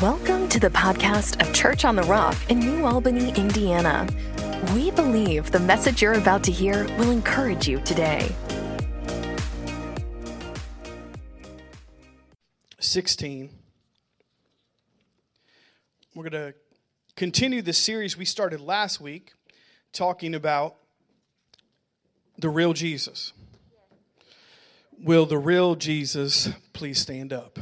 Welcome to the podcast of Church on the Rock in New Albany, Indiana. We believe the message you're about to hear will encourage you today. 16. We're going to continue the series we started last week talking about the real Jesus. Will the real Jesus please stand up?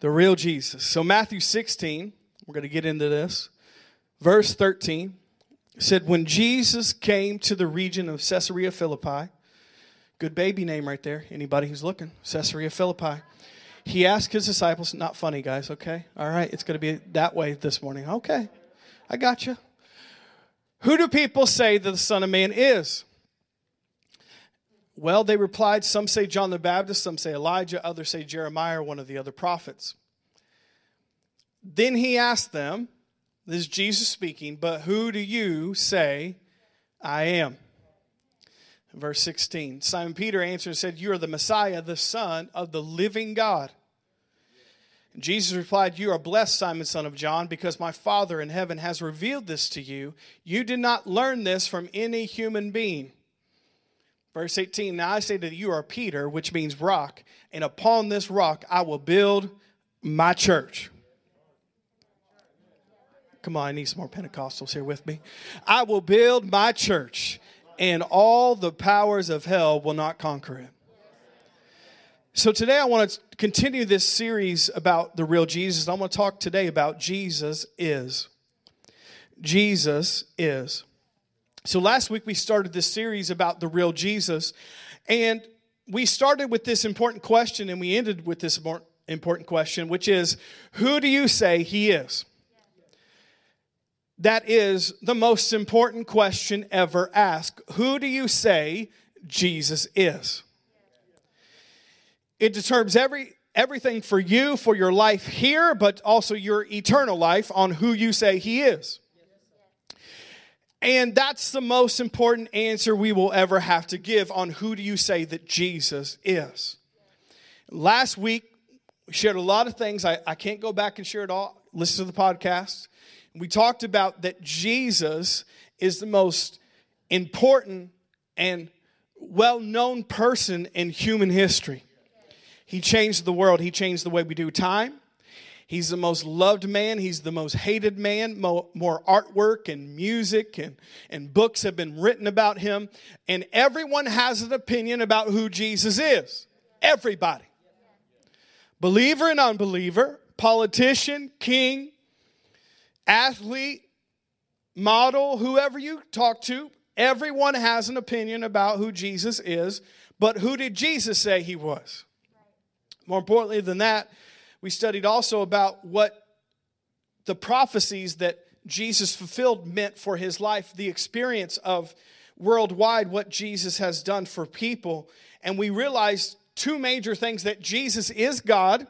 The real Jesus. So, Matthew 16, we're going to get into this. Verse 13 said, When Jesus came to the region of Caesarea Philippi, good baby name right there. Anybody who's looking, Caesarea Philippi. He asked his disciples, not funny, guys, okay? All right, it's going to be that way this morning. Okay, I got you. Who do people say that the Son of Man is? Well, they replied, some say John the Baptist, some say Elijah, others say Jeremiah one of the other prophets. Then he asked them, this is Jesus speaking, but who do you say I am? Verse 16 Simon Peter answered and said, You are the Messiah, the Son of the living God. Jesus replied, You are blessed, Simon, son of John, because my Father in heaven has revealed this to you. You did not learn this from any human being. Verse 18 Now I say that you are Peter, which means rock, and upon this rock I will build my church. Come on, I need some more Pentecostals here with me. I will build my church, and all the powers of hell will not conquer it. So today I want to continue this series about the real Jesus. I want to talk today about Jesus is. Jesus is. So last week we started this series about the real Jesus, and we started with this important question and we ended with this important question, which is who do you say he is? That is the most important question ever asked. Who do you say Jesus is? It determines every everything for you, for your life here, but also your eternal life on who you say he is. And that's the most important answer we will ever have to give on who do you say that Jesus is. Last week, we shared a lot of things. I, I can't go back and share it all. Listen to the podcast we talked about that Jesus is the most important and well known person in human history. He changed the world, He changed the way we do time. He's the most loved man. He's the most hated man. More, artwork and music and, and books have been written about him. And everyone has an opinion about who Jesus is. Everybody. Believer and unbeliever, politician, king, athlete, model, whoever you talk to, everyone has an opinion about who Jesus is, but who did Jesus say he was? More importantly than that, we studied also about what the prophecies that Jesus fulfilled meant for his life, the experience of worldwide what Jesus has done for people. And we realized two major things that Jesus is God.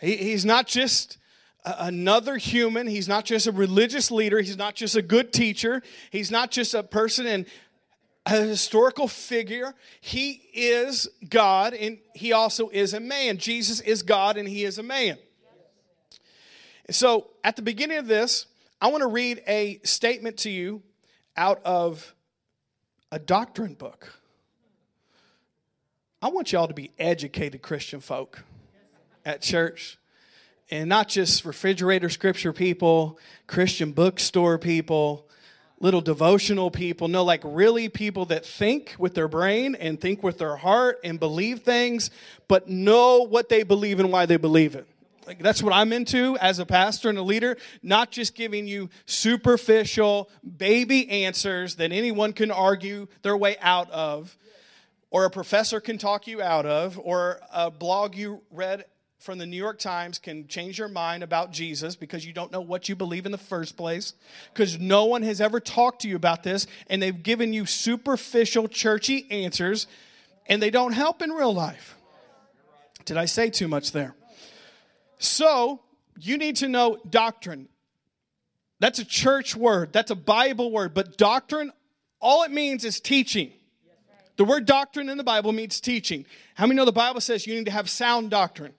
He, he's not just another human. He's not just a religious leader. He's not just a good teacher. He's not just a person and a historical figure. He is God and he also is a man. Jesus is God and he is a man. So at the beginning of this, I want to read a statement to you out of a doctrine book. I want y'all to be educated Christian folk at church and not just refrigerator scripture people, Christian bookstore people, little devotional people. No, like really people that think with their brain and think with their heart and believe things, but know what they believe and why they believe it. Like that's what I'm into as a pastor and a leader, not just giving you superficial baby answers that anyone can argue their way out of, or a professor can talk you out of, or a blog you read from the New York Times can change your mind about Jesus because you don't know what you believe in the first place, because no one has ever talked to you about this, and they've given you superficial, churchy answers, and they don't help in real life. Did I say too much there? So, you need to know doctrine. That's a church word, that's a Bible word, but doctrine, all it means is teaching. The word doctrine in the Bible means teaching. How many know the Bible says you need to have sound doctrine?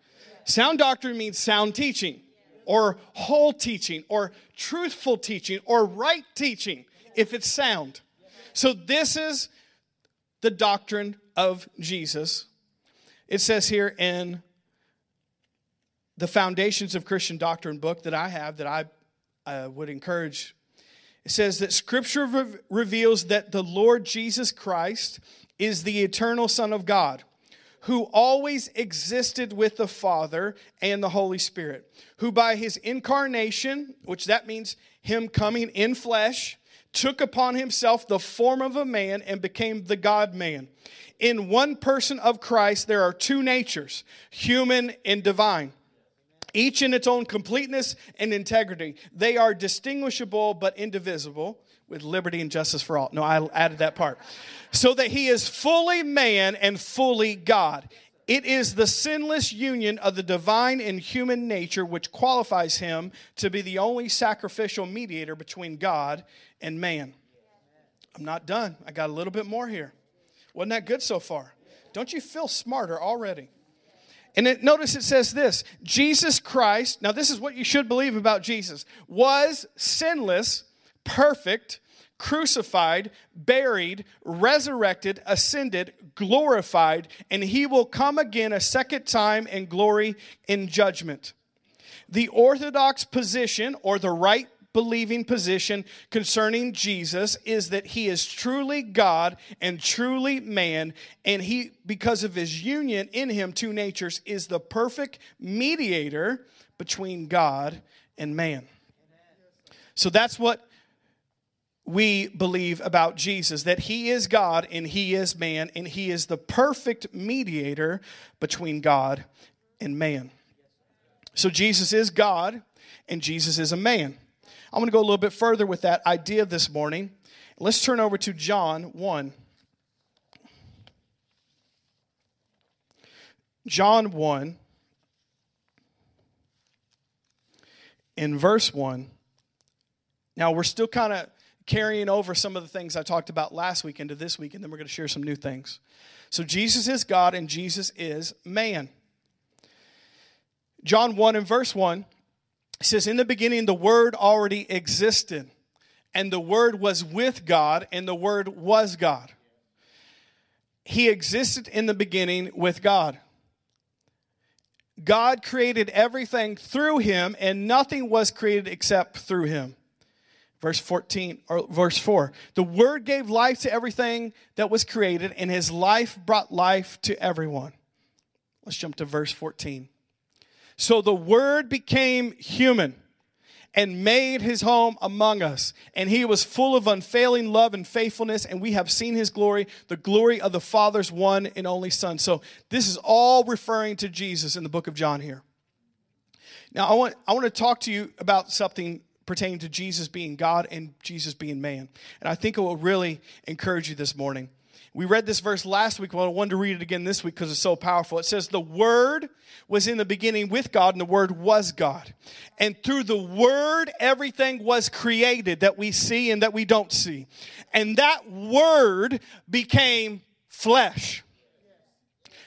Sound doctrine means sound teaching, or whole teaching, or truthful teaching, or right teaching, if it's sound. So, this is the doctrine of Jesus. It says here in the Foundations of Christian Doctrine book that I have that I uh, would encourage. It says that Scripture re- reveals that the Lord Jesus Christ is the eternal Son of God who always existed with the Father and the Holy Spirit, who by his incarnation, which that means him coming in flesh, took upon himself the form of a man and became the God man. In one person of Christ, there are two natures, human and divine each in its own completeness and integrity. They are distinguishable but indivisible with liberty and justice for all. No, I added that part. So that he is fully man and fully God. It is the sinless union of the divine and human nature which qualifies him to be the only sacrificial mediator between God and man. I'm not done. I got a little bit more here. Wasn't that good so far? Don't you feel smarter already? And it, notice it says this Jesus Christ, now this is what you should believe about Jesus, was sinless, perfect, crucified, buried, resurrected, ascended, glorified, and he will come again a second time in glory in judgment. The orthodox position or the right believing position concerning Jesus is that he is truly God and truly man, and he, because of his union in him, two natures, is the perfect mediator between God and man. So that's what we believe about Jesus that he is God and he is man, and he is the perfect mediator between God and man. So Jesus is God and Jesus is a man. I'm going to go a little bit further with that idea this morning. Let's turn over to John 1. John 1, in verse 1. Now, we're still kind of carrying over some of the things I talked about last week into this week, and then we're going to share some new things. So, Jesus is God and Jesus is man. John 1 and verse 1 it says, In the beginning, the Word already existed, and the Word was with God, and the Word was God. He existed in the beginning with God. God created everything through him, and nothing was created except through him. Verse 14 or verse 4. The word gave life to everything that was created, and his life brought life to everyone. Let's jump to verse 14. So the Word became human and made his home among us. And he was full of unfailing love and faithfulness, and we have seen his glory, the glory of the Father's one and only Son. So this is all referring to Jesus in the book of John here. Now, I want, I want to talk to you about something pertaining to Jesus being God and Jesus being man. And I think it will really encourage you this morning. We read this verse last week. Well, I wanted to read it again this week because it's so powerful. It says, The Word was in the beginning with God, and the Word was God. And through the Word, everything was created that we see and that we don't see. And that Word became flesh.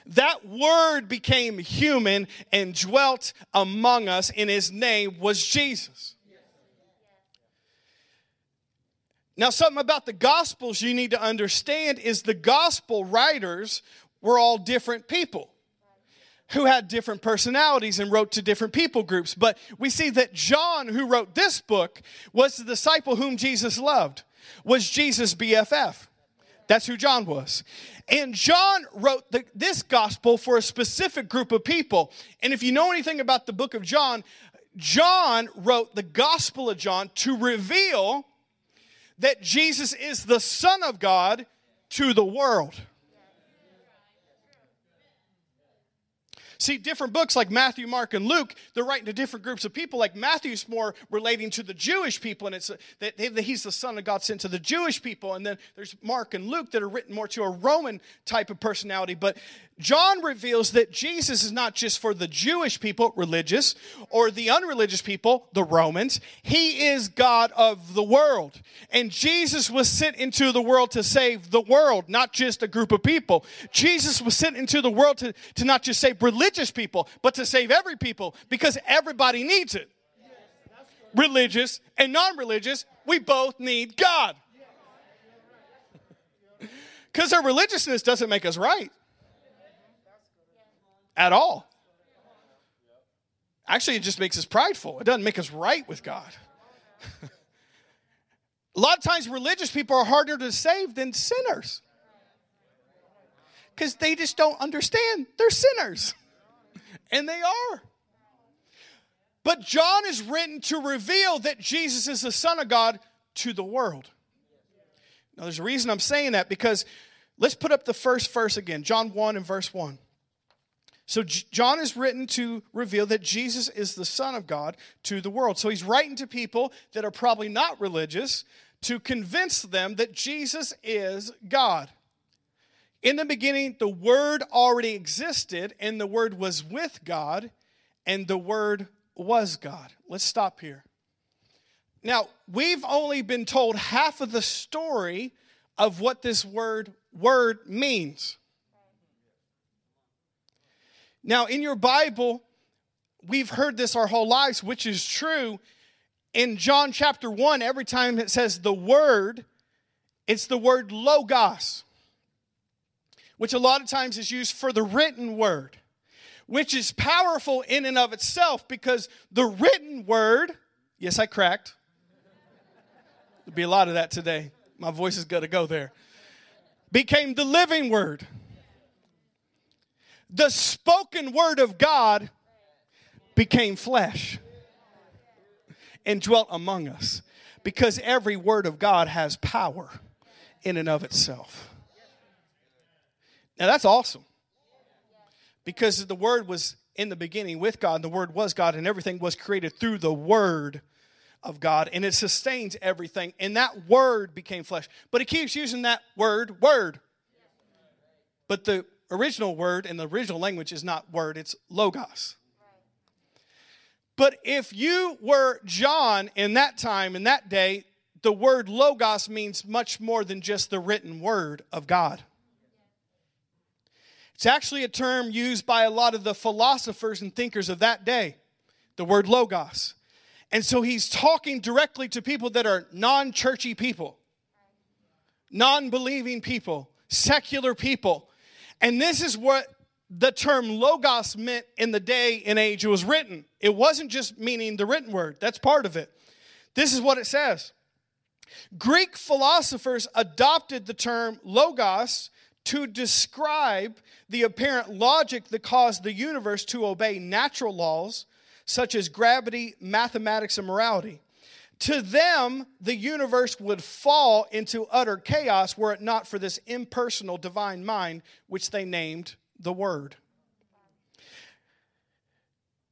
That Word became human and dwelt among us, and His name was Jesus. Now, something about the Gospels you need to understand is the Gospel writers were all different people who had different personalities and wrote to different people groups. But we see that John, who wrote this book, was the disciple whom Jesus loved, was Jesus' BFF. That's who John was. And John wrote the, this gospel for a specific group of people. And if you know anything about the book of John, John wrote the gospel of John to reveal that Jesus is the Son of God to the world. See, different books like Matthew, Mark, and Luke, they're writing to different groups of people. Like Matthew's more relating to the Jewish people, and it's that he's the Son of God sent to the Jewish people. And then there's Mark and Luke that are written more to a Roman type of personality. But John reveals that Jesus is not just for the Jewish people, religious, or the unreligious people, the Romans. He is God of the world. And Jesus was sent into the world to save the world, not just a group of people. Jesus was sent into the world to, to not just save religious people, but to save every people because everybody needs it. Religious and non religious, we both need God. Because our religiousness doesn't make us right at all. Actually, it just makes us prideful. It doesn't make us right with God. A lot of times, religious people are harder to save than sinners because they just don't understand they're sinners. And they are. But John is written to reveal that Jesus is the Son of God to the world. Now, there's a reason I'm saying that because let's put up the first verse again John 1 and verse 1. So John is written to reveal that Jesus is the Son of God to the world. So he's writing to people that are probably not religious to convince them that Jesus is God. In the beginning, the Word already existed, and the Word was with God, and the Word was God. Let's stop here. Now, we've only been told half of the story of what this word word means. Now, in your Bible, we've heard this our whole lives, which is true. In John chapter 1, every time it says the word, it's the word logos, which a lot of times is used for the written word, which is powerful in and of itself because the written word, yes, I cracked. There'll be a lot of that today. My voice is going to go there. Became the living word the spoken word of God became flesh and dwelt among us because every word of God has power in and of itself. Now that's awesome because the word was in the beginning with God, and the word was God, and everything was created through the word of God, and it sustains everything. And that word became flesh. But it keeps using that word, word. But the original word in the original language is not word, it's logos. But if you were John in that time, in that day, the word logos means much more than just the written word of God. It's actually a term used by a lot of the philosophers and thinkers of that day, the word logos. And so he's talking directly to people that are non churchy people, non believing people, secular people and this is what the term logos meant in the day and age it was written. It wasn't just meaning the written word, that's part of it. This is what it says Greek philosophers adopted the term logos to describe the apparent logic that caused the universe to obey natural laws such as gravity, mathematics, and morality. To them, the universe would fall into utter chaos were it not for this impersonal divine mind, which they named the Word.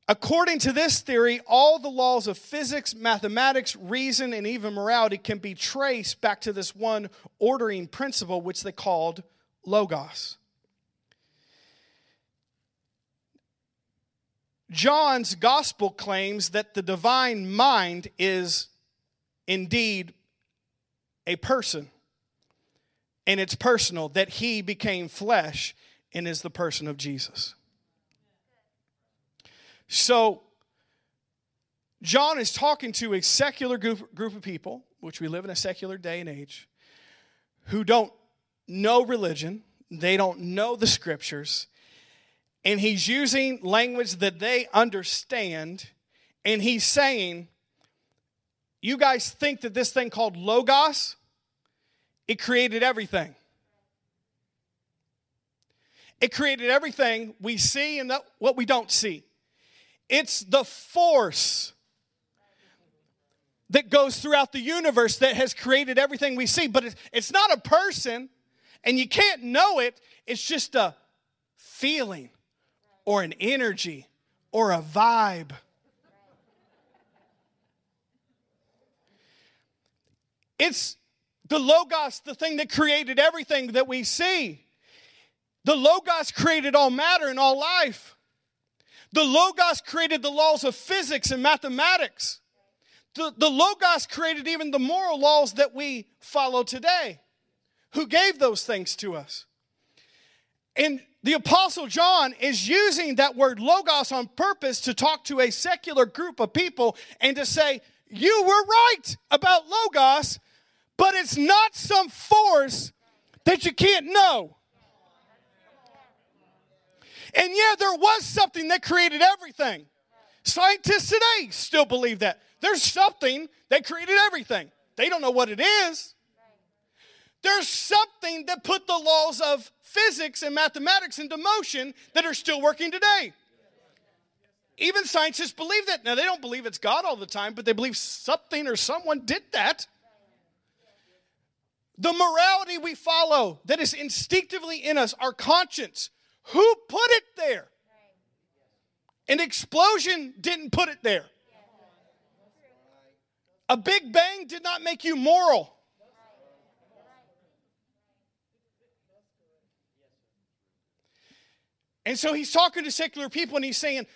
According to this theory, all the laws of physics, mathematics, reason, and even morality can be traced back to this one ordering principle, which they called Logos. John's gospel claims that the divine mind is indeed a person. And it's personal that he became flesh and is the person of Jesus. So, John is talking to a secular group, group of people, which we live in a secular day and age, who don't know religion, they don't know the scriptures, and he's using language that they understand, and he's saying, you guys think that this thing called Logos, it created everything. It created everything we see and what we don't see. It's the force that goes throughout the universe that has created everything we see. But it's not a person, and you can't know it. It's just a feeling or an energy or a vibe. It's the Logos, the thing that created everything that we see. The Logos created all matter and all life. The Logos created the laws of physics and mathematics. The, the Logos created even the moral laws that we follow today. Who gave those things to us? And the Apostle John is using that word Logos on purpose to talk to a secular group of people and to say, You were right about Logos, but it's not some force that you can't know. And yeah, there was something that created everything. Scientists today still believe that. There's something that created everything. They don't know what it is. There's something that put the laws of physics and mathematics into motion that are still working today. Even scientists believe that. Now, they don't believe it's God all the time, but they believe something or someone did that. The morality we follow that is instinctively in us, our conscience, who put it there? An explosion didn't put it there. A big bang did not make you moral. And so he's talking to secular people and he's saying,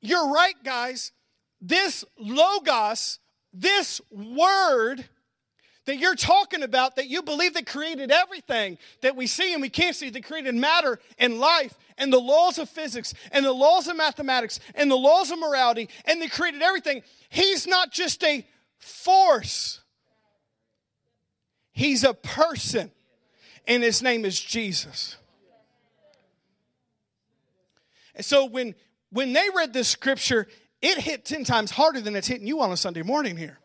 You're right, guys. This logos, this word, that you're talking about that you believe that created everything that we see and we can't see, that created matter and life and the laws of physics and the laws of mathematics and the laws of morality and they created everything. He's not just a force, he's a person, and his name is Jesus. And so when when they read this scripture, it hit 10 times harder than it's hitting you on a Sunday morning here.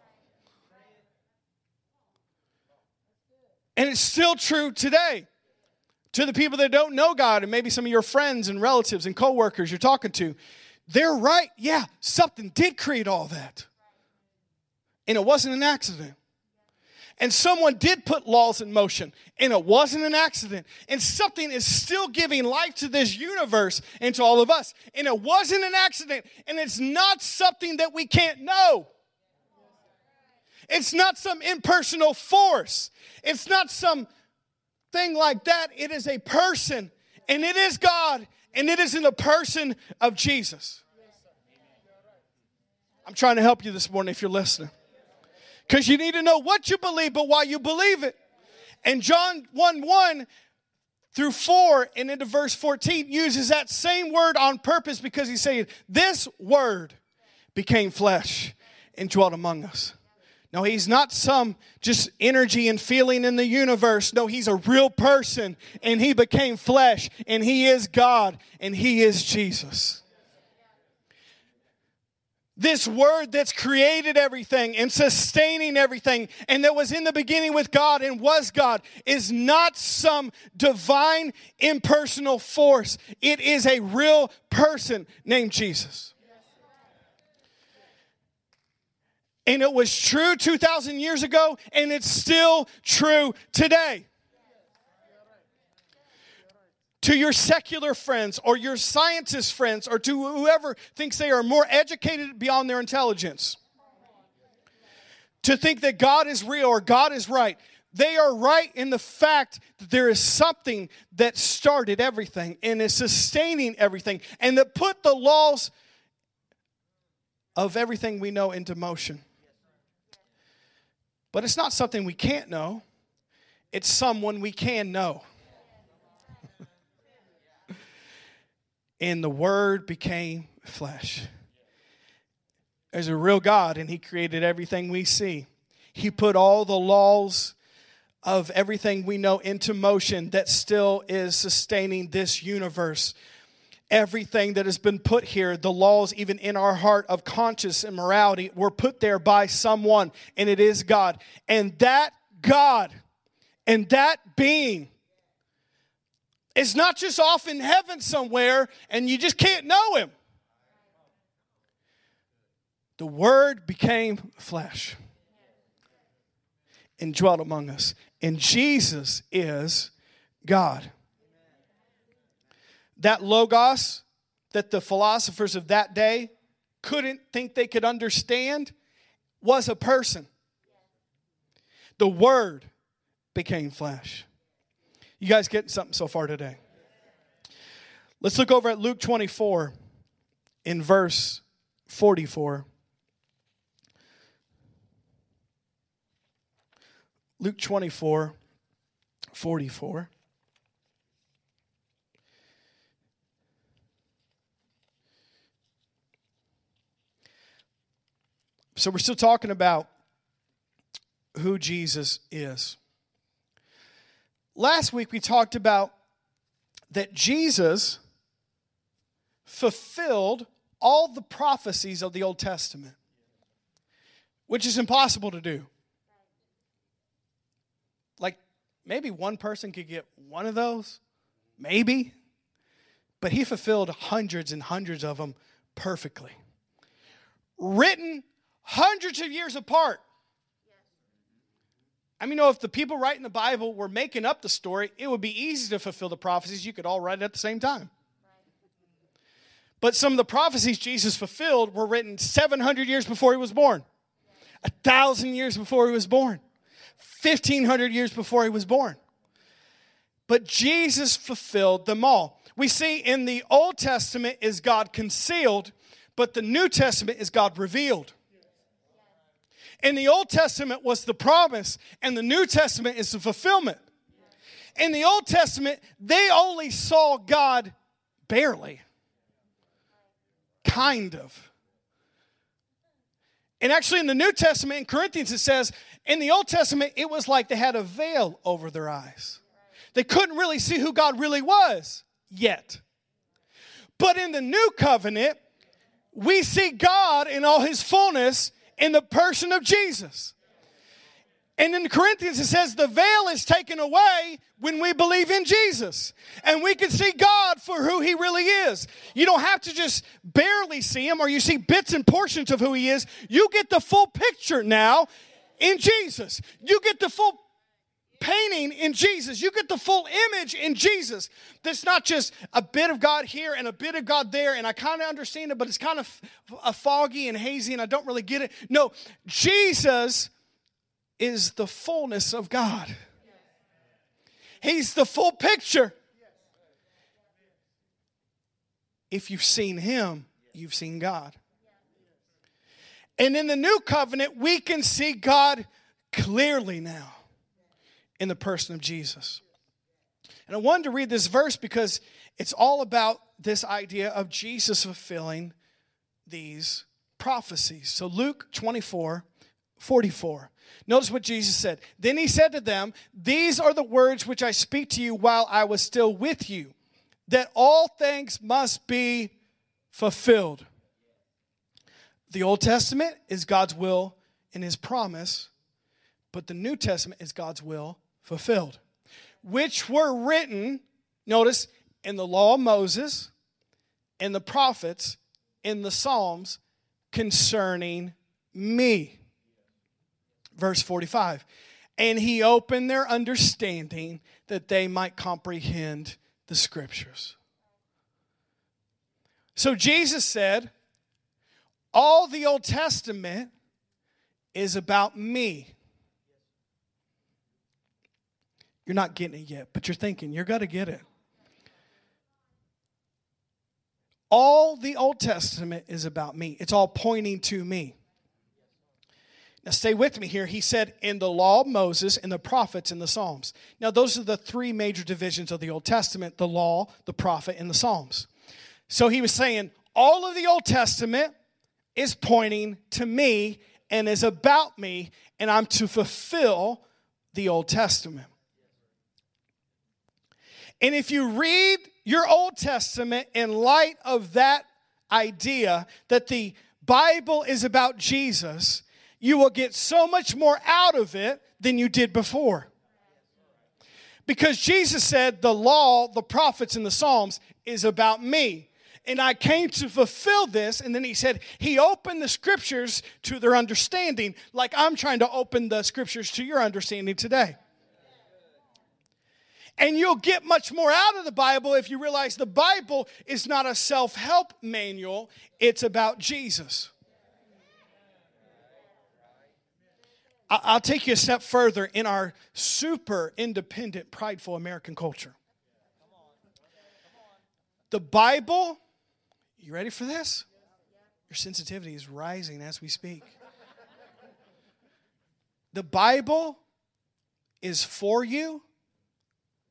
And it's still true today. To the people that don't know God, and maybe some of your friends and relatives and coworkers you're talking to, they're right. Yeah, something did create all that. And it wasn't an accident. And someone did put laws in motion, and it wasn't an accident. And something is still giving life to this universe and to all of us. And it wasn't an accident, and it's not something that we can't know. It's not some impersonal force. It's not some thing like that. It is a person, and it is God, and it is in the person of Jesus. I'm trying to help you this morning if you're listening. Because you need to know what you believe, but why you believe it. And John 1 1 through 4 and into verse 14 uses that same word on purpose because he's saying, This word became flesh and dwelt among us. No, he's not some just energy and feeling in the universe. No, he's a real person and he became flesh and he is God and he is Jesus. This word that's created everything and sustaining everything and that was in the beginning with God and was God is not some divine impersonal force. It is a real person named Jesus. And it was true 2,000 years ago, and it's still true today. To your secular friends or your scientist friends or to whoever thinks they are more educated beyond their intelligence, to think that God is real or God is right, they are right in the fact that there is something that started everything and is sustaining everything and that put the laws of everything we know into motion. But it's not something we can't know, it's someone we can know. and the Word became flesh. There's a real God, and He created everything we see. He put all the laws of everything we know into motion that still is sustaining this universe everything that has been put here, the laws, even in our heart of conscience and morality, were put there by someone, and it is God. And that God and that being is not just off in heaven somewhere and you just can't know him. The Word became flesh and dwelt among us. And Jesus is God that logos that the philosophers of that day couldn't think they could understand was a person. The Word became flesh. You guys getting something so far today? Let's look over at Luke 24 in verse 44. Luke 24, 44. So we're still talking about who Jesus is. Last week we talked about that Jesus fulfilled all the prophecies of the Old Testament, which is impossible to do. Like maybe one person could get one of those, maybe, but he fulfilled hundreds and hundreds of them perfectly. Written hundreds of years apart. I mean, know if the people writing the Bible were making up the story, it would be easy to fulfill the prophecies. You could all write it at the same time. But some of the prophecies Jesus fulfilled were written 700 years before he was born, a thousand years before he was born, 1500 years before he was born. But Jesus fulfilled them all. We see in the Old Testament is God concealed, but the New Testament is God revealed. In the Old Testament was the promise, and the New Testament is the fulfillment. In the Old Testament, they only saw God barely. Kind of. And actually, in the New Testament, in Corinthians, it says, in the Old Testament, it was like they had a veil over their eyes. They couldn't really see who God really was yet. But in the New Covenant, we see God in all his fullness in the person of Jesus. And in Corinthians, it says the veil is taken away when we believe in Jesus. And we can see God for who He really is. You don't have to just barely see Him or you see bits and portions of who He is. You get the full picture now in Jesus. You get the full painting in Jesus. You get the full image in Jesus. That's not just a bit of God here and a bit of God there, and I kind of understand it, but it's kind of a foggy and hazy, and I don't really get it. No, Jesus is the fullness of God. He's the full picture. If you've seen Him, you've seen God. And in the new covenant, we can see God clearly now in the person of Jesus. And I wanted to read this verse because it's all about this idea of Jesus fulfilling these prophecies. So, Luke 24 44. Notice what Jesus said. Then he said to them, These are the words which I speak to you while I was still with you, that all things must be fulfilled. The Old Testament is God's will and his promise, but the New Testament is God's will fulfilled, which were written, notice, in the law of Moses, in the prophets, in the Psalms concerning me. Verse 45. And he opened their understanding that they might comprehend the scriptures. So Jesus said, All the Old Testament is about me. You're not getting it yet, but you're thinking, you're going to get it. All the Old Testament is about me, it's all pointing to me. Now, stay with me here. He said, in the law of Moses, in the prophets, in the Psalms. Now, those are the three major divisions of the Old Testament the law, the prophet, and the Psalms. So he was saying, all of the Old Testament is pointing to me and is about me, and I'm to fulfill the Old Testament. And if you read your Old Testament in light of that idea that the Bible is about Jesus, you will get so much more out of it than you did before. Because Jesus said, The law, the prophets, and the Psalms is about me. And I came to fulfill this. And then he said, He opened the scriptures to their understanding, like I'm trying to open the scriptures to your understanding today. And you'll get much more out of the Bible if you realize the Bible is not a self help manual, it's about Jesus. I'll take you a step further in our super independent, prideful American culture. The Bible, you ready for this? Your sensitivity is rising as we speak. The Bible is for you,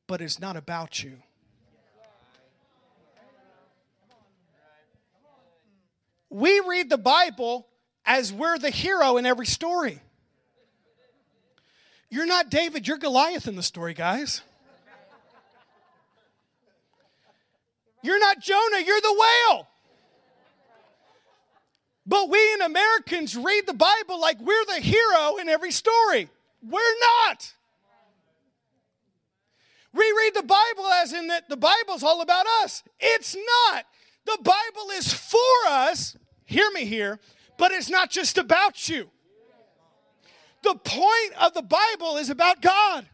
but it's not about you. We read the Bible as we're the hero in every story. You're not David, you're Goliath in the story, guys. You're not Jonah, you're the whale. But we in Americans read the Bible like we're the hero in every story. We're not. We read the Bible as in that the Bible's all about us. It's not. The Bible is for us, hear me here, but it's not just about you. The point of the Bible is about God.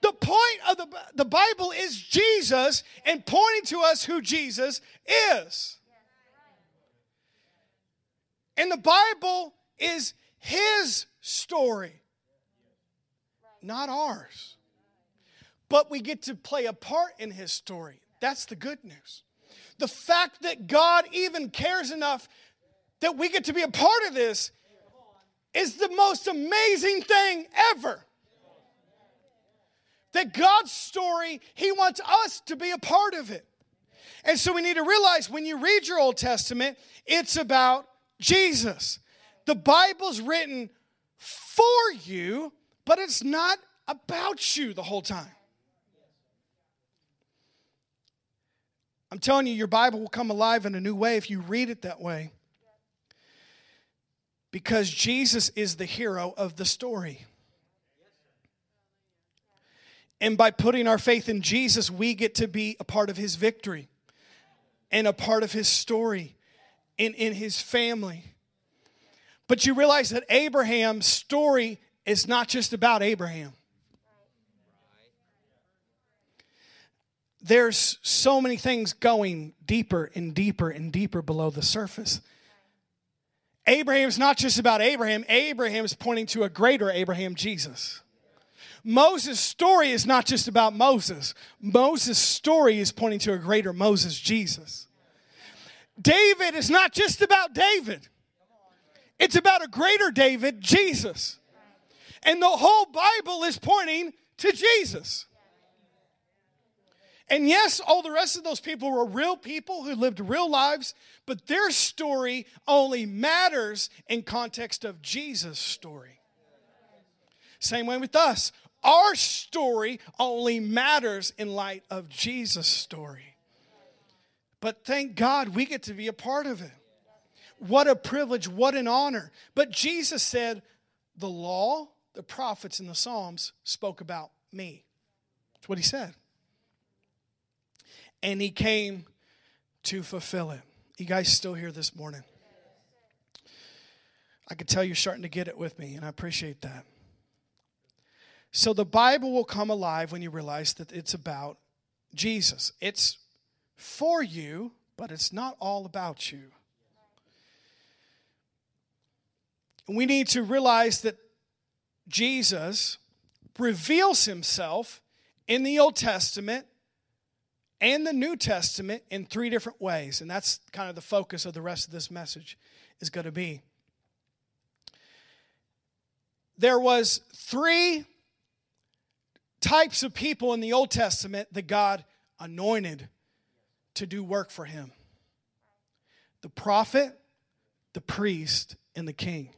The point of the, the Bible is Jesus and pointing to us who Jesus is. And the Bible is His story, not ours. But we get to play a part in His story. That's the good news. The fact that God even cares enough that we get to be a part of this is the most amazing thing ever. That God's story, He wants us to be a part of it. And so we need to realize when you read your Old Testament, it's about Jesus. The Bible's written for you, but it's not about you the whole time. I'm telling you, your Bible will come alive in a new way if you read it that way. Because Jesus is the hero of the story. And by putting our faith in Jesus, we get to be a part of his victory and a part of his story and in his family. But you realize that Abraham's story is not just about Abraham. There's so many things going deeper and deeper and deeper below the surface. Abraham's not just about Abraham, Abraham is pointing to a greater Abraham, Jesus. Moses' story is not just about Moses. Moses' story is pointing to a greater Moses, Jesus. David is not just about David. It's about a greater David, Jesus. And the whole Bible is pointing to Jesus. And yes, all the rest of those people were real people who lived real lives, but their story only matters in context of Jesus' story. Same way with us. Our story only matters in light of Jesus' story. But thank God we get to be a part of it. What a privilege, what an honor. But Jesus said, The law, the prophets, and the Psalms spoke about me. That's what he said and he came to fulfill it. You guys still here this morning? I can tell you're starting to get it with me, and I appreciate that. So the Bible will come alive when you realize that it's about Jesus. It's for you, but it's not all about you. We need to realize that Jesus reveals himself in the Old Testament and the New Testament in three different ways. And that's kind of the focus of the rest of this message is going to be. There was three types of people in the Old Testament that God anointed to do work for him. The prophet, the priest, and the king.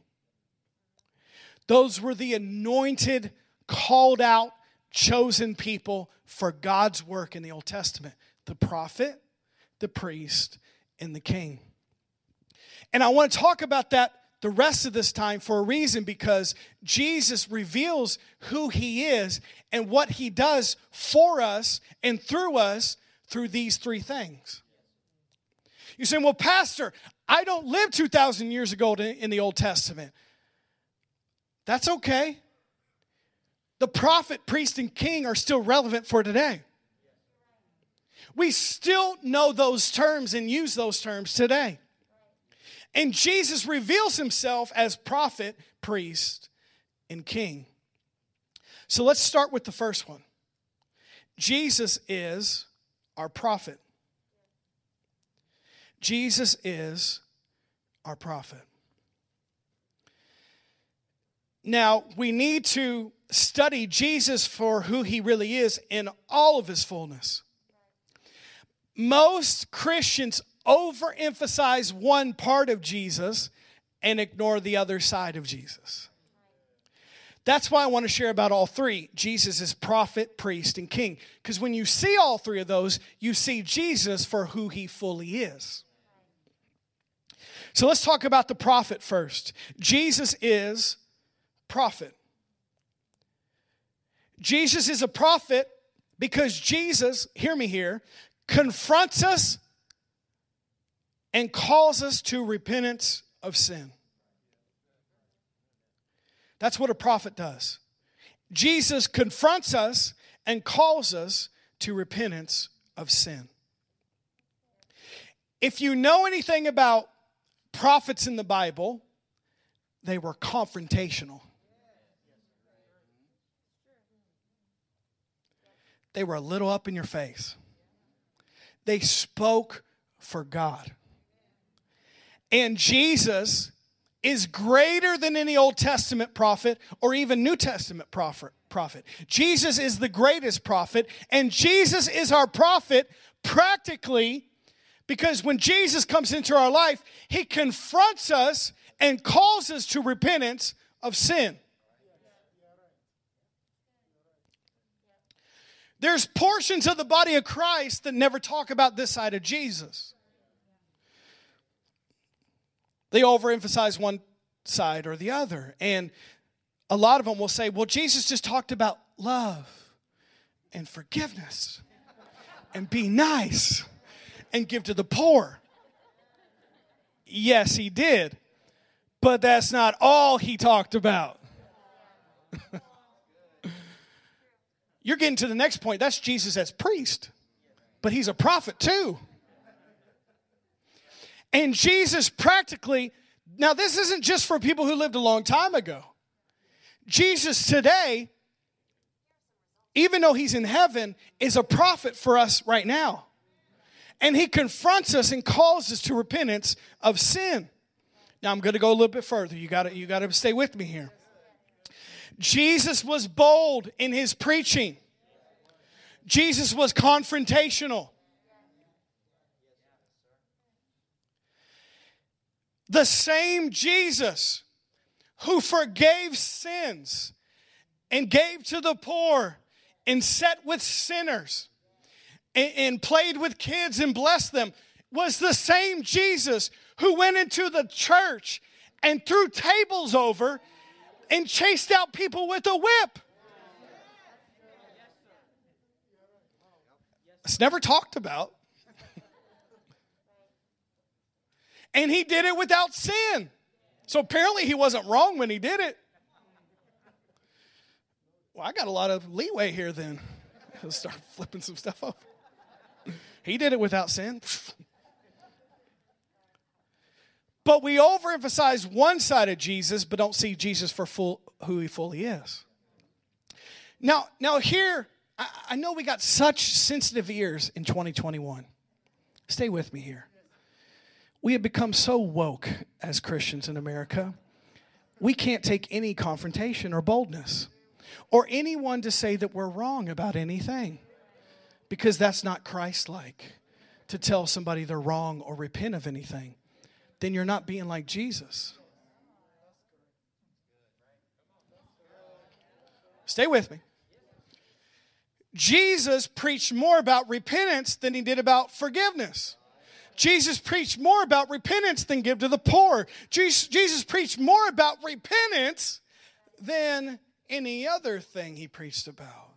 Those were the anointed, called out chosen people for God's work in the Old Testament the prophet, the priest, and the king. And I want to talk about that the rest of this time for a reason because Jesus reveals who he is and what he does for us and through us through these three things. You say, well, Pastor, I don't live 2,000 years ago in the Old Testament. That's okay the prophet, priest, and king are still relevant for today. We still know those terms and use those terms today. And Jesus reveals himself as prophet, priest, and king. So let's start with the first one Jesus is our prophet. Jesus is our prophet. Now, we need to study Jesus for who he really is in all of his fullness. Most Christians overemphasize one part of Jesus and ignore the other side of Jesus. That's why I want to share about all three. Jesus is prophet, priest, and king. Because when you see all three of those, you see Jesus for who he fully is. So let's talk about the prophet first. Jesus is prophet. Jesus is a prophet because Jesus, hear me here, confronts us and calls us to repentance of sin. That's what a prophet does. Jesus confronts us and calls us to repentance of sin. If you know anything about prophets in the Bible, they were confrontational. They were a little up in your face. They spoke for God. And Jesus is greater than any Old Testament prophet or even New Testament prophet. prophet. Jesus is the greatest prophet, and Jesus is our prophet practically because when Jesus comes into our life, he confronts us and calls us to repentance of sin. There's portions of the body of Christ that never talk about this side of Jesus. They overemphasize one side or the other. And a lot of them will say, well, Jesus just talked about love and forgiveness and be nice and give to the poor. Yes, he did. But that's not all he talked about. You're getting to the next point. That's Jesus as priest, but he's a prophet too. And Jesus practically, now this isn't just for people who lived a long time ago. Jesus today, even though he's in heaven, is a prophet for us right now. And he confronts us and calls us to repentance of sin. Now I'm going to go a little bit further. You got to you got to stay with me here. Jesus was bold in his preaching. Jesus was confrontational. The same Jesus who forgave sins and gave to the poor and sat with sinners and, and, played with kids and blessed them was the same Jesus who went into the church and threw tables over and chased out people with a whip. It's never talked about. And he did it without sin. So apparently he wasn't wrong when he did it. Well, I got a lot of leeway here then. Let's start flipping some stuff up. He did it without sin. But we overemphasize one side of Jesus, but don't see Jesus for full who he fully is. Now, now here, I, I know we got such sensitive ears in 2021. Stay with me here. We have become so woke as Christians in America, we can't take any confrontation or boldness or anyone to say that we're wrong about anything because that's not Christ like to tell somebody they're wrong or repent of anything. Then you're not being like Jesus. Stay with me. Jesus preached more about repentance than he did about forgiveness. Jesus preached more about repentance than give to the poor. Jesus, preached more about repentance than any other thing he preached about.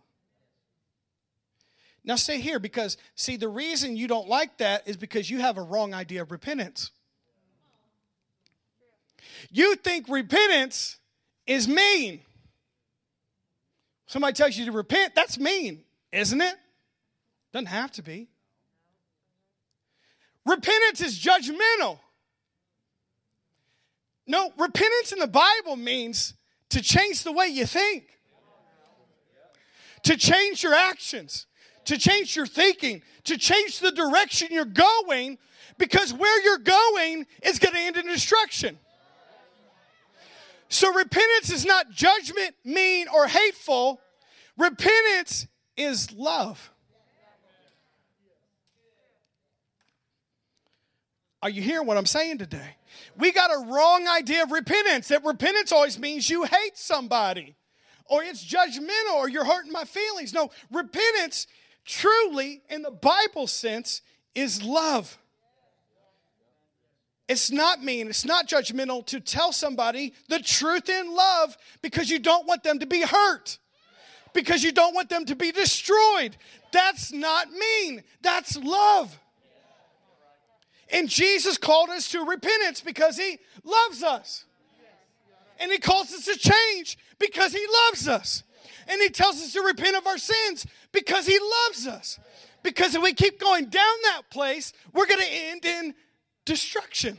Now, stay here because, see, the reason you don't like that is because you have a wrong idea of repentance. You think repentance is mean. Somebody tells you to repent, that's mean, isn't it? Doesn't have to be. Repentance is judgmental. No, repentance in the Bible means to change the way you think, to change your actions, to change your thinking, to change the direction you're going, because where you're going is going to end in destruction. So repentance is not judgment, mean, or hateful. Repentance is love. Are you hearing what I'm saying today? We got a wrong idea of repentance that repentance always means you hate somebody or it's judgmental or you're hurting my feelings. No, repentance truly, in the Bible sense, is love. It's not mean, it's not judgmental to tell somebody the truth in love because you don't want them to be hurt, because you don't want them to be destroyed. That's not mean, that's love. And Jesus called us to repentance because he loves us. And he calls us to change because he loves us. And he tells us to repent of our sins because he loves us. Because if we keep going down that place, we're going to end in destruction.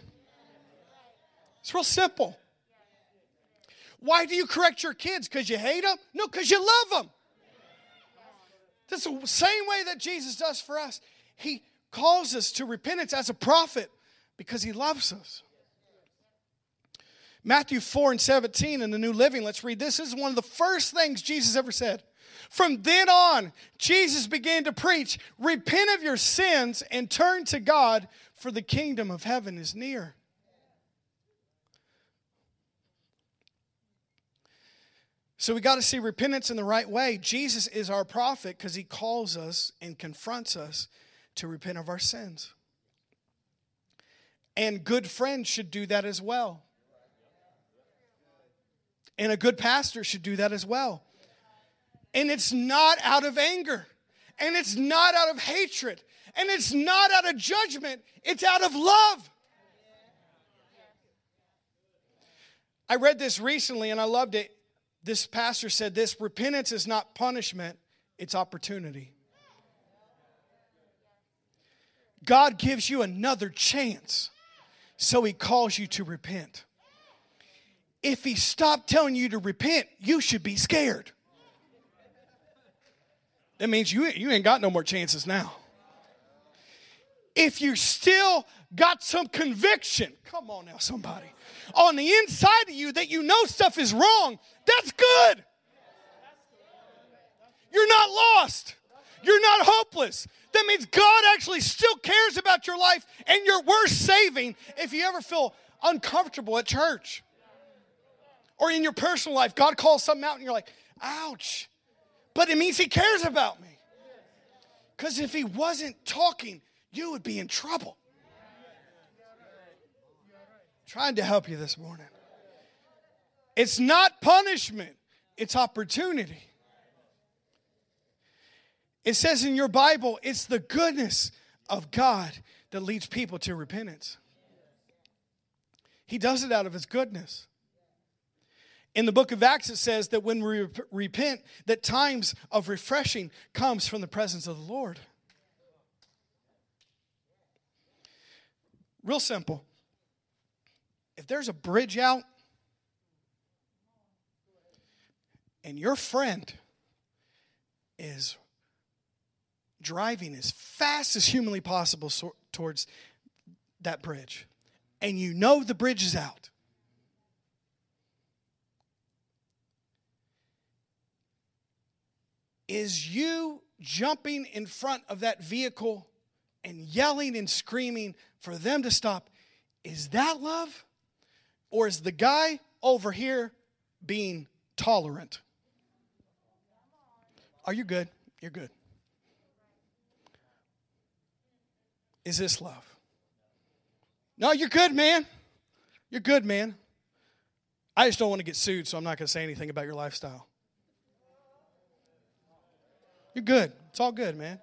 It's real simple. Why do you correct your kids? Because you hate them? No, because you love them. That's the same way that Jesus does for us. He calls us to repentance as a prophet because he loves us. Matthew 4 and 17 in the New Living, let's read this. This is one of the first things Jesus ever said. From then on, Jesus began to preach, Repent of your sins and turn to God, for the kingdom of heaven is near. So we got to see repentance in the right way. Jesus is our prophet because he calls us and confronts us to repent of our sins. And good friends should do that as well. And a good pastor should do that as well. And it's not out of anger, and it's not out of hatred, and it's not out of judgment, it's out of love. I read this recently and I loved it. This pastor said this repentance is not punishment, it's opportunity. God gives you another chance, so He calls you to repent. If He stopped telling you to repent, you should be scared. That means you, you ain't got no more chances now. If you still got some conviction, come on now, somebody, on the inside of you that you know stuff is wrong, that's good. You're not lost. You're not hopeless. That means God actually still cares about your life and you're worth saving if you ever feel uncomfortable at church or in your personal life. God calls something out and you're like, ouch. But it means He cares about me. Because if He wasn't talking, you would be in trouble. Trying to help you this morning. It's not punishment, it's opportunity. It says in your Bible, it's the goodness of God that leads people to repentance. He does it out of his goodness. In the book of Acts, it says that when we repent, that times of refreshing comes from the presence of the Lord. Real simple. If there's a bridge out and your friend is driving as fast as humanly possible so, towards that bridge, and you know the bridge is out. Is you jumping in front of that vehicle and yelling and screaming for them to stop? Is that love? Or is the guy over here being tolerant? Are you good? You're good. Is this love? No, you're good, man. You're good, man. I just don't want to get sued, so I'm not going to say anything about your lifestyle. You're good. It's all good, man.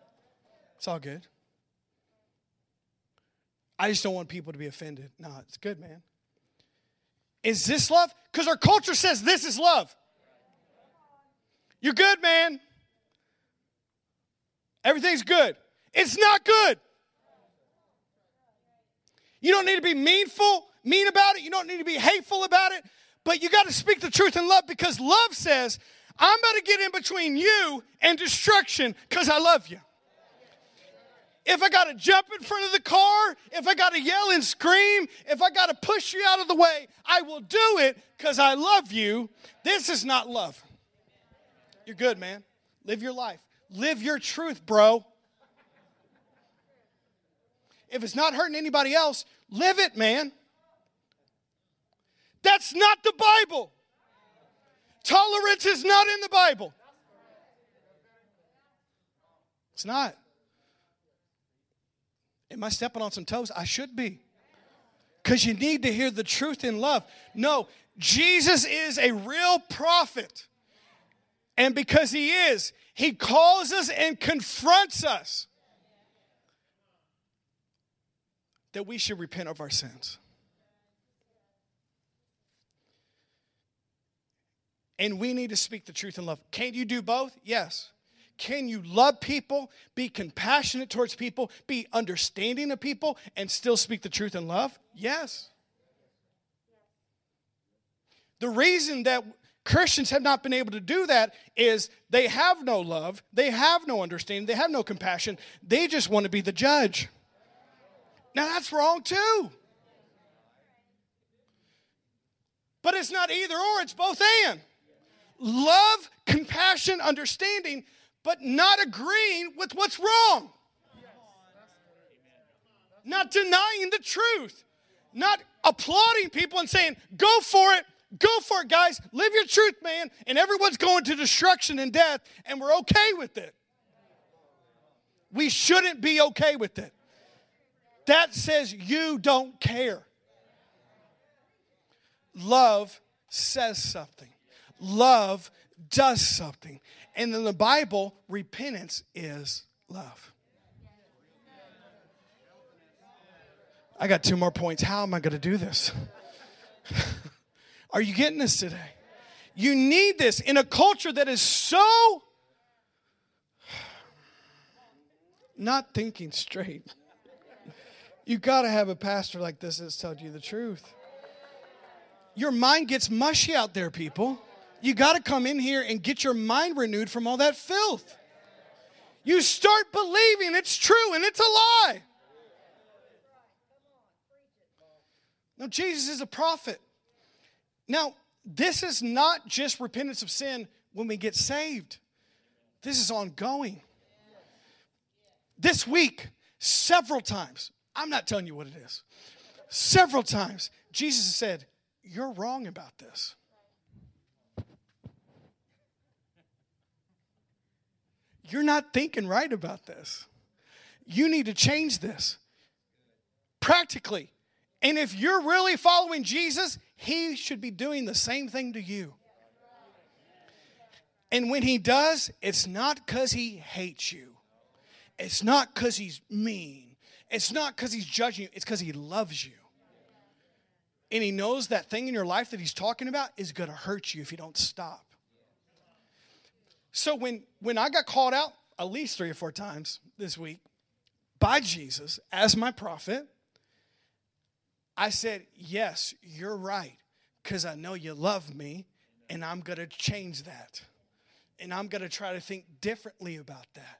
It's all good. I just don't want people to be offended. No, it's good, man. Is this love? Because our culture says this is love. You're good, man. Everything's good. It's not good. You don't need to be meanful, mean about it. You don't need to be hateful about it. But you got to speak the truth in love because love says, I'm going to get in between you and destruction because I love you. If I got to jump in front of the car, if I got to yell and scream, if I got to push you out of the way, I will do it because I love you. This is not love. You're good, man. Live your life. Live your truth, bro. If it's not hurting anybody else, live it, man. That's not the Bible. Tolerance is not in the Bible. It's not. Am I stepping on some toes? I should be. Because you need to hear the truth in love. No, Jesus is a real prophet. And because he is, he calls us and confronts us that we should repent of our sins. And we need to speak the truth in love. Can you do both? Yes. Can you love people, be compassionate towards people, be understanding of people, and still speak the truth in love? Yes. The reason that Christians have not been able to do that is they have no love, they have no understanding, they have no compassion, they just want to be the judge. Now that's wrong too. But it's not either or, it's both and. Love, compassion, understanding but not agreeing with what's wrong. Not denying the truth. Not applauding people and saying, go for it, go for it, guys. Live your truth, man. And everyone's going to destruction and death, and we're okay with it. We shouldn't be okay with it. That says you don't care. Love says something. Love does something. And in the Bible, repentance is love. I got two more points. How am I going to do this? Are you getting this today? You need this in a culture that is so not thinking straight. You got to have a pastor like this that's telling you the truth. Your mind gets mushy out there, people you got to come in here and get your mind renewed from all that filth. You start believing it's true and it's a lie. Now, Jesus is a prophet. Now, this is not just repentance of sin when we get saved, this is ongoing. This week, several times, I'm not telling you what it is, several times, Jesus said, You're wrong about this. You're not thinking right about this. You need to change this practically. And if you're really following Jesus, he should be doing the same thing to you. And when he does, it's not because he hates you, it's not because he's mean, it's not because he's judging you, it's because he loves you. And he knows that thing in your life that he's talking about is going to hurt you if you don't stop. So when when I got called out at least three or four times this week by Jesus as my prophet, I said, "Yes, you're right, because I know you love me, and I'm going to change that, and I'm going to try to think differently about that."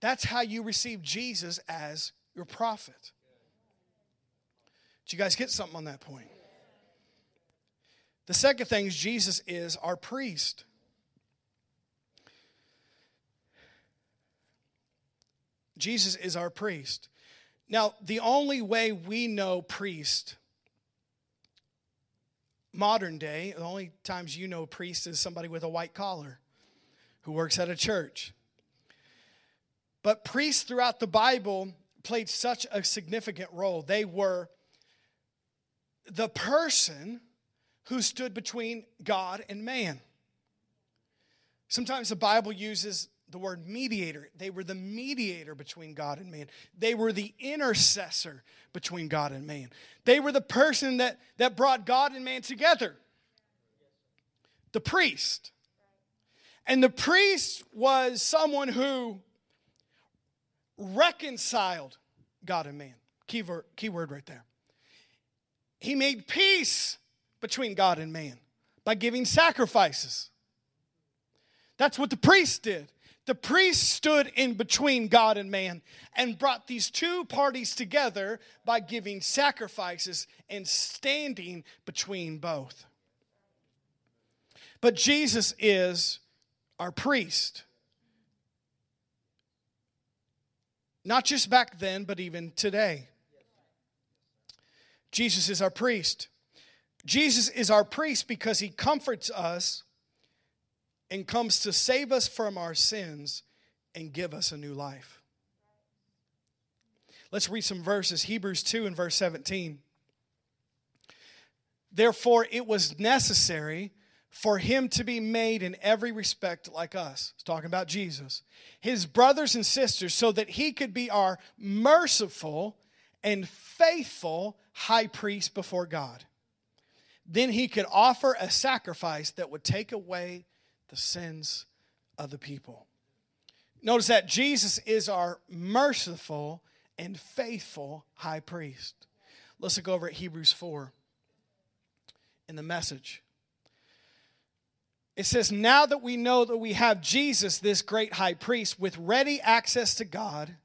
That's how you receive Jesus as your prophet. Did you guys get something on that point? The second thing is Jesus is our priest. Jesus is our priest. Now, the only way we know priest, modern day, the only times you know priest is somebody with a white collar who works at a church. But priests throughout the Bible played such a significant role. They were the person who stood between God and man. Sometimes the Bible uses the word mediator. They were the mediator between God and man. They were the intercessor between God and man. They were the person that, that brought God and man together. The priest. And the priest was someone who reconciled God and man. Key word, key word right there. He made peace between God and man by giving sacrifices. That's what the priest did. The priest stood in between God and man and brought these two parties together by giving sacrifices and standing between both. But Jesus is our priest. Not just back then, but even today. Jesus is our priest. Jesus is our priest because he comforts us and comes to save us from our sins and give us a new life. Let's read some verses. Hebrews 2 and verse 17. Therefore, it was necessary for him to be made in every respect like us. It's talking about Jesus. His brothers and sisters, so that he could be our merciful and faithful high priest before God. Then he could offer a sacrifice that would take away the sins of the people. Notice that Jesus is our merciful and faithful high priest. Let's look over at Hebrews 4 in the message. It says, Now that we know that we have Jesus, this great high priest, with ready access to God,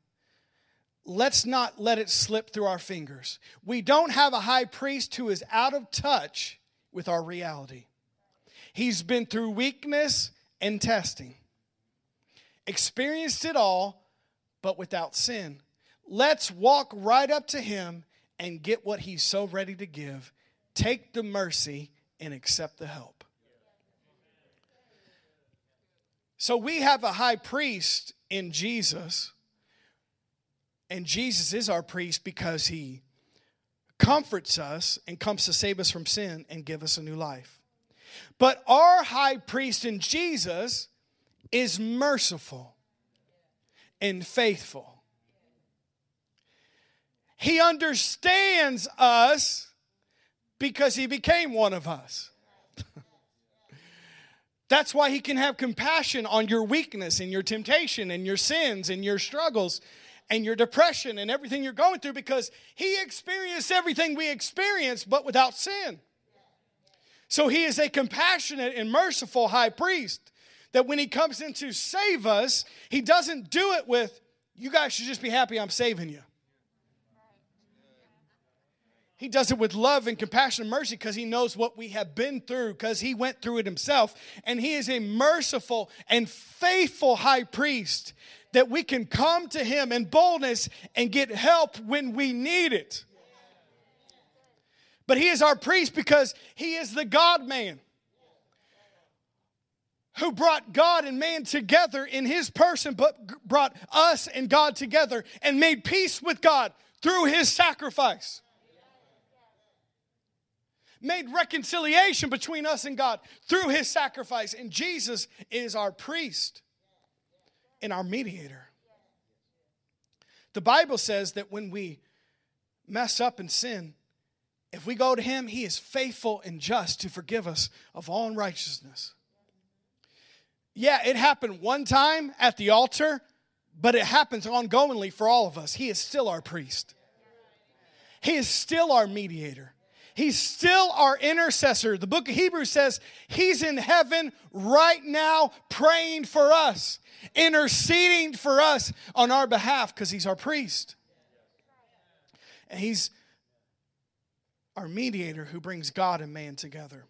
let's not let it slip through our fingers. We don't have a high priest who is out of touch with our reality. He's been through weakness and testing, experienced it all, but without sin. Let's walk right up to him and get what he's so ready to give. Take the mercy and accept the help. So we have a high priest in Jesus, and Jesus is our priest because he comforts us and comes to save us from sin and give us a new life. But our high priest in Jesus is merciful and faithful. He understands us because he became one of us. That's why he can have compassion on your weakness and your temptation and your sins and your struggles and your depression and everything you're going through because he experienced everything we experience but without sin. So he is a compassionate and merciful high priest that when he comes in to save us, he doesn't do it with, you guys should just be happy I'm saving you. He does it with love and compassion and mercy because he knows what we have been through, because he went through it himself. And he is a merciful and faithful high priest that we can come to him in boldness and get help when we need it. But he is our priest because he is the God man who brought God and man together in his person, but brought us and God together and made peace with God through his sacrifice made reconciliation between us and God through his sacrifice. And Jesus is our priest and our mediator. The Bible says that when we mess up and sin, if we go to him, he is faithful and just to forgive us of all unrighteousness. Yeah, it happened one time at the altar, but it happens ongoingly for all of us. He is still our priest. He is still our mediator. He's still our intercessor. The book of Hebrews says he's in heaven right now praying for us, interceding for us on our behalf because he's our priest. And he's our mediator who brings God and man together.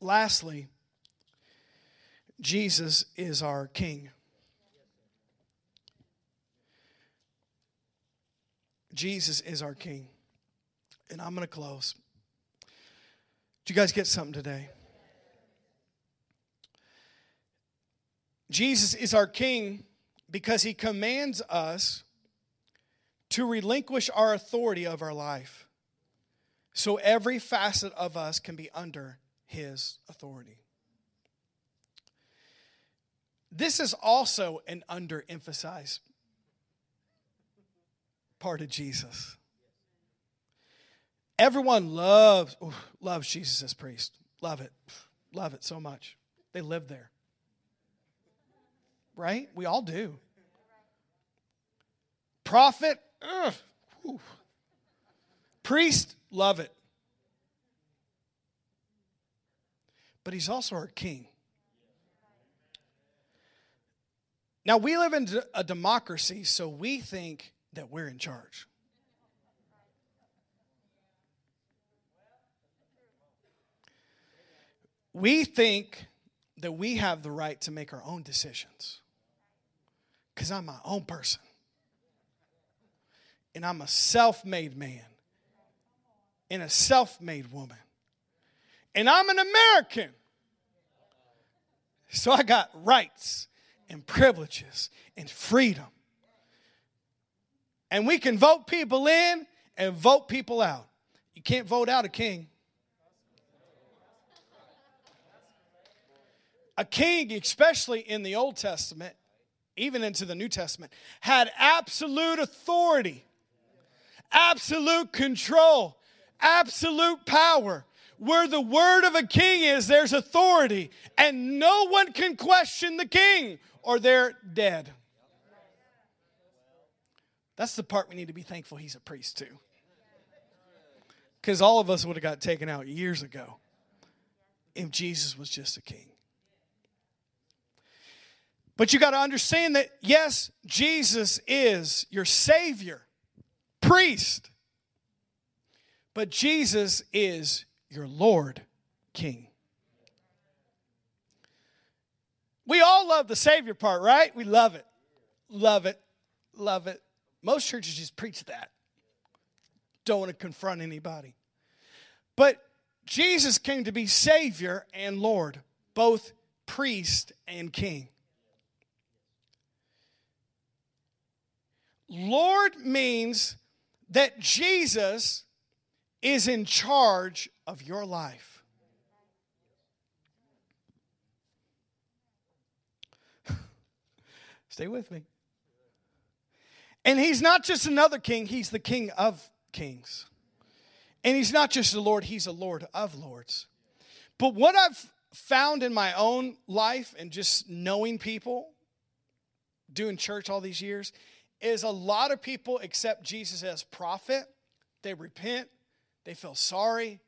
Lastly, Jesus is our king. Jesus is our king. And I'm going to close. Did you guys get something today? Jesus is our King because he commands us to relinquish our authority of our life so every facet of us can be under his authority. This is also an underemphasized part of Jesus. Everyone loves ooh, loves Jesus as priest. Love it. Love it so much. They live there. Right? We all do. Prophet, ugh, priest, love it. But he's also our king. Now, we live in a democracy, so we think that we're in charge. We think that we have the right to make our own decisions because I'm my own person. And I'm a self made man and a self made woman. And I'm an American. So I got rights and privileges and freedom. And we can vote people in and vote people out. You can't vote out a king. A king, especially in the Old Testament, even into the New Testament, had absolute authority, absolute control, absolute power. Where the word of a king is, there's authority, and no one can question the king or they're dead. That's the part we need to be thankful he's a priest too. Because all of us would have got taken out years ago if Jesus was just a king. But you got to understand that, yes, Jesus is your Savior, priest, but Jesus is your Lord, King. We all love the Savior part, right? We love it. Love it. Love it. Most churches just preach that. Don't want to confront anybody. But Jesus came to be Savior and Lord, both priest and king. Lord means that Jesus is in charge of your life. Stay with me. And he's not just another king, he's the king of kings. And he's not just a Lord, he's a Lord of lords. But what I've found in my own life and just knowing people, doing church all these years, is a lot of people accept Jesus as prophet. They repent, they feel sorry,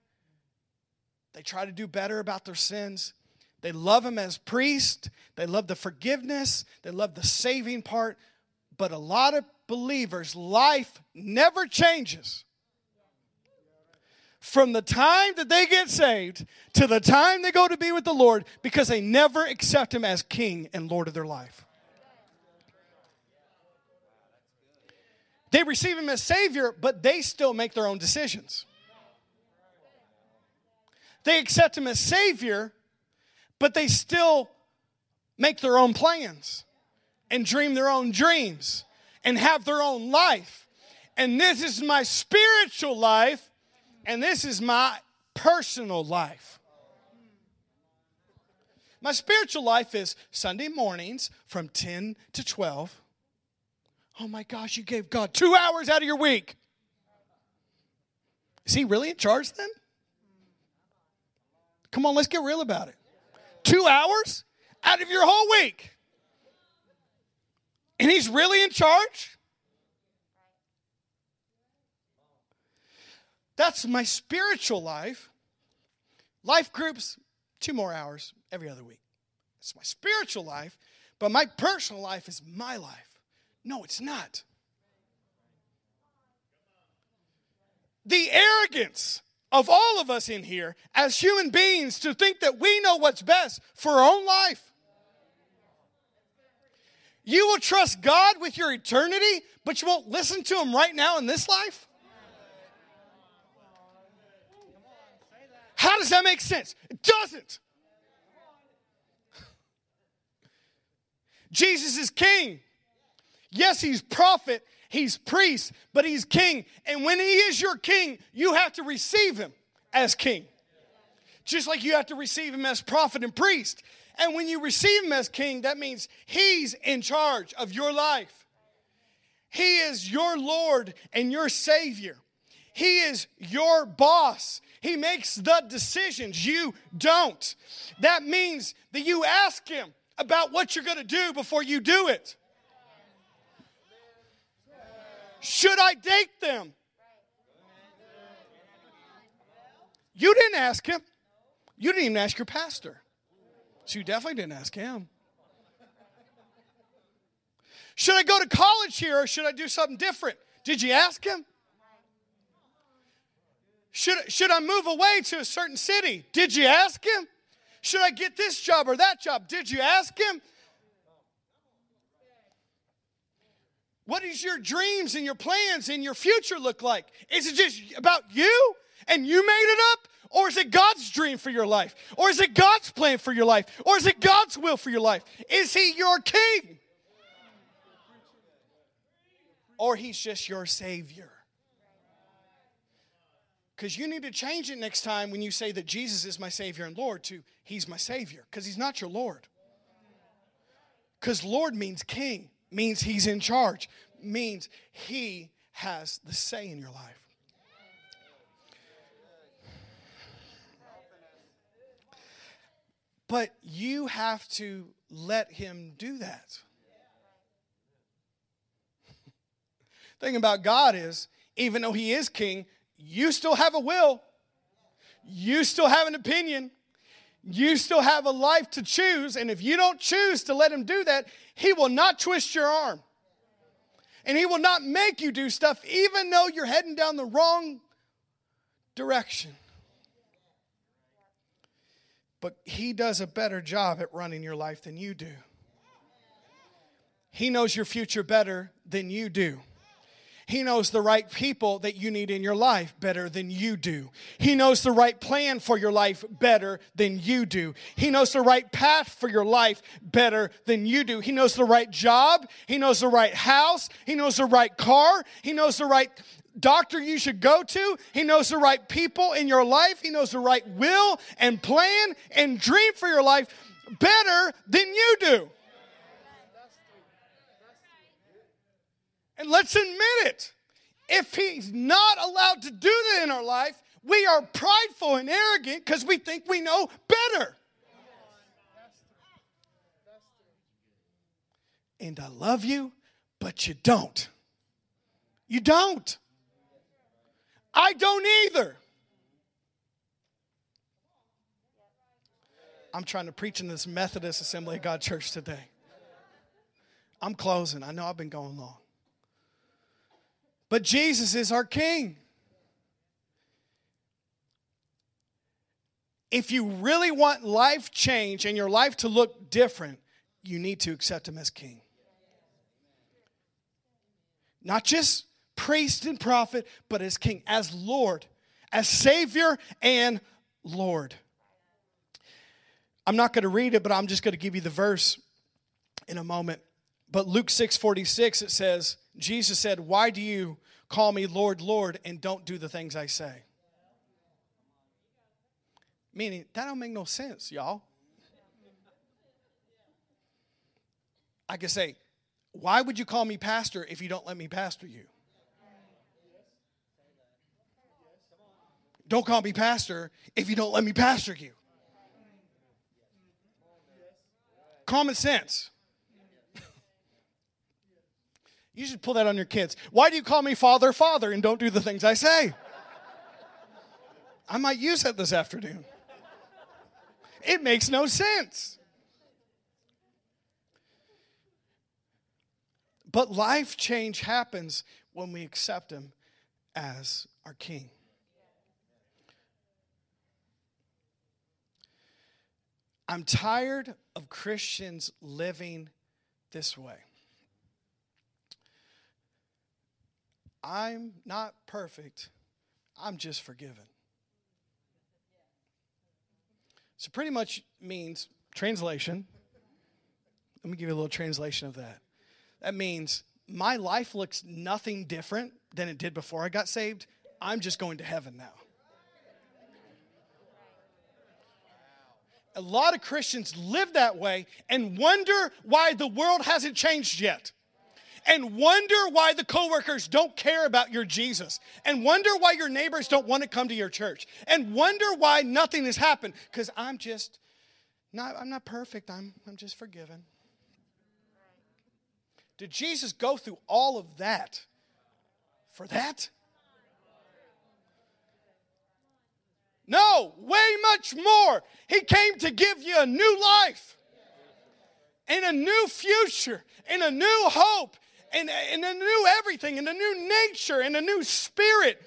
they try to do better about their sins. They love him as priest, they love the forgiveness, they love the saving part. But a lot of believers' life never changes from the time that they get saved to the time they go to be with the Lord because they never accept him as king and Lord of their life. They receive him as Savior, but they still make their own decisions. They accept him as Savior, but they still make their own plans and dream their own dreams and have their own life. And this is my spiritual life, and this is my personal life. My spiritual life is Sunday mornings from 10 to 12 Oh my gosh, you gave God two hours out of your week. Is he really in charge then? Come on, let's get real about it. Two hours out of your whole week. And he's really in charge? That's my spiritual life. Life groups, two more hours every other week. It's my spiritual life, but my personal life is my life. No, it's not. The arrogance of all of us in here as human beings to think that we know what's best for our own life. You will trust God with your eternity, but you won't listen to Him right now in this life? How does that make sense? It doesn't. Jesus is king. Yes, he's prophet, he's priest, but he's king. And when he is your king, you have to receive him as king. Just like you have to receive him as prophet and priest. And when you receive him as king, that means he's in charge of your life. He is your Lord and your Savior. He is your boss. He makes the decisions. You don't. That means that you ask him about what you're going to do before you do it. Should I date them? You didn't ask him. You didn't even ask your pastor. So you definitely didn't ask him. Should I go to college here or should I do something different? Did you ask him? Should, should I move away to a certain city? Did you ask him? Should I get this job or that job? Did you ask him? What does your dreams and your plans and your future look like? Is it just about you and you made it up? Or is it God's dream for your life? Or is it God's plan for your life? Or is it God's will for your life? Is He your king? Or He's just your Savior? Because you need to change it next time when you say that Jesus is my Savior and Lord to He's my Savior, because He's not your Lord. Because Lord means King means he's in charge, means he has the say in your life. But you have to let him do that. thing about God is, even though he is king, you still have a will. You still have an opinion. You still have a life to choose. And if you don't choose to let him do that, he will not twist your arm. And He will not make you do stuff even though you're heading down the wrong direction. But He does a better job at running your life than you do. He knows your future better than you do. He knows the right people that you need in your life better than you do. He knows the right plan for your life better than you do. He knows the right path for your life better than you do. He knows the right job. He knows the right house. He knows the right car. He knows the right doctor you should go to. He knows the right people in your life. He knows the right will and plan and dream for your life better than you do. And let's admit it. If he's not allowed to do that in our life, we are prideful and arrogant because we think we know better. And I love you, but you don't. You don't. I don't either. I'm trying to preach in this Methodist Assembly of God church today. I'm closing. I know I've been going long. But Jesus is our King. If you really want life change and your life to look different, you need to accept Him as King. Not just priest and prophet, but as King, as Lord, as Savior and Lord. I'm not going to read it, but I'm just going to give you the verse in a moment. But Luke 6 46, it says, Jesus said, Why do you call me Lord, Lord, and don't do the things I say? Meaning, that don't make no sense, y'all. I could say, Why would you call me pastor if you don't let me pastor you? Don't call me pastor if you don't let me pastor you. Common sense. You should pull that on your kids. Why do you call me father, father, and don't do the things I say? I might use that this afternoon. It makes no sense. But life change happens when we accept Him as our King. I'm tired of Christians living this way. I'm not perfect, I'm just forgiven. So, pretty much means translation. Let me give you a little translation of that. That means my life looks nothing different than it did before I got saved. I'm just going to heaven now. A lot of Christians live that way and wonder why the world hasn't changed yet and wonder why the coworkers don't care about your Jesus, and wonder why your neighbors don't want to come to your church, and wonder why nothing has happened because I'm just not I'm not perfect. I'm I'm just forgiven. Did Jesus go through all of that for that? No, way much more. He came to give you a new life and a new future and a new hope and, and a new everything and a new nature and a new spirit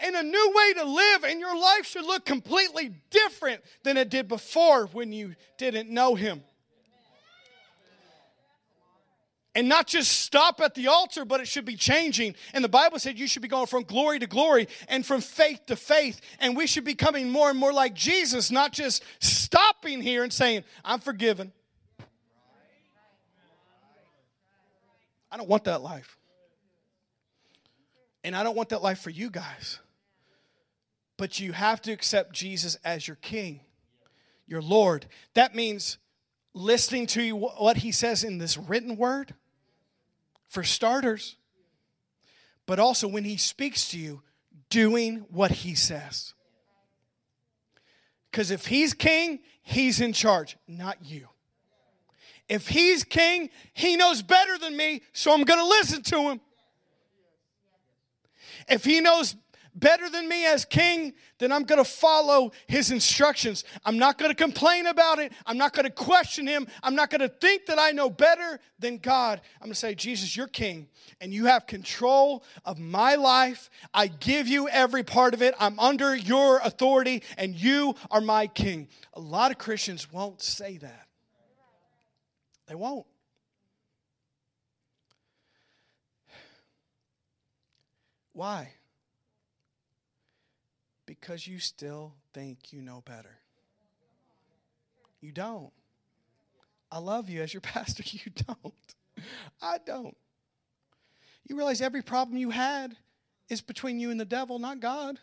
and a new way to live, and your life should look completely different than it did before when you didn't know Him. And not just stop at the altar, but it should be changing. And the Bible said you should be going from glory to glory and from faith to faith. And we should be coming more and more like Jesus, not just stopping here and saying, I'm forgiven. I don't want that life. And I don't want that life for you guys. But you have to accept Jesus as your king, your Lord. That means listening to what he says in this written word, for starters, but also when he speaks to you, doing what he says. Because if he's king, he's in charge, not you. If he's king, he knows better than me, so I'm going to listen to him. If he knows better than me as king, then I'm going to follow his instructions. I'm not going to complain about it. I'm not going to question him. I'm not going to think that I know better than God. I'm going to say, Jesus, you're king and you have control of my life. I give you every part of it. I'm under your authority and you are my king. A lot of Christians won't say that. They won't. Why? Because you still think you know better. You don't. I love you as your pastor. You don't. I don't. You realize every problem you had is between you and the devil, not God.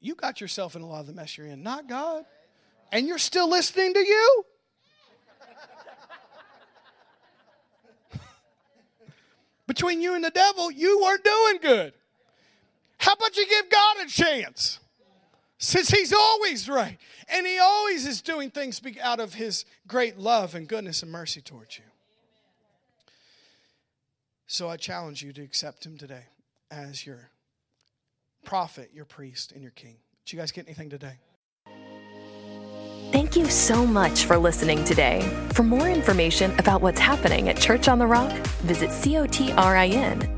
You got yourself in a lot of the mess you're in, not God. And you're still listening to you. Between you and the devil, you weren't doing good. How about you give God a chance? Since He's always right. And He always is doing things out of His great love and goodness and mercy towards you. So I challenge you to accept Him today as your prophet, your priest, and your king. Did you guys get anything today? Thank you so much for listening today. For more information about what's happening at Church on the Rock, visit cotrin.org.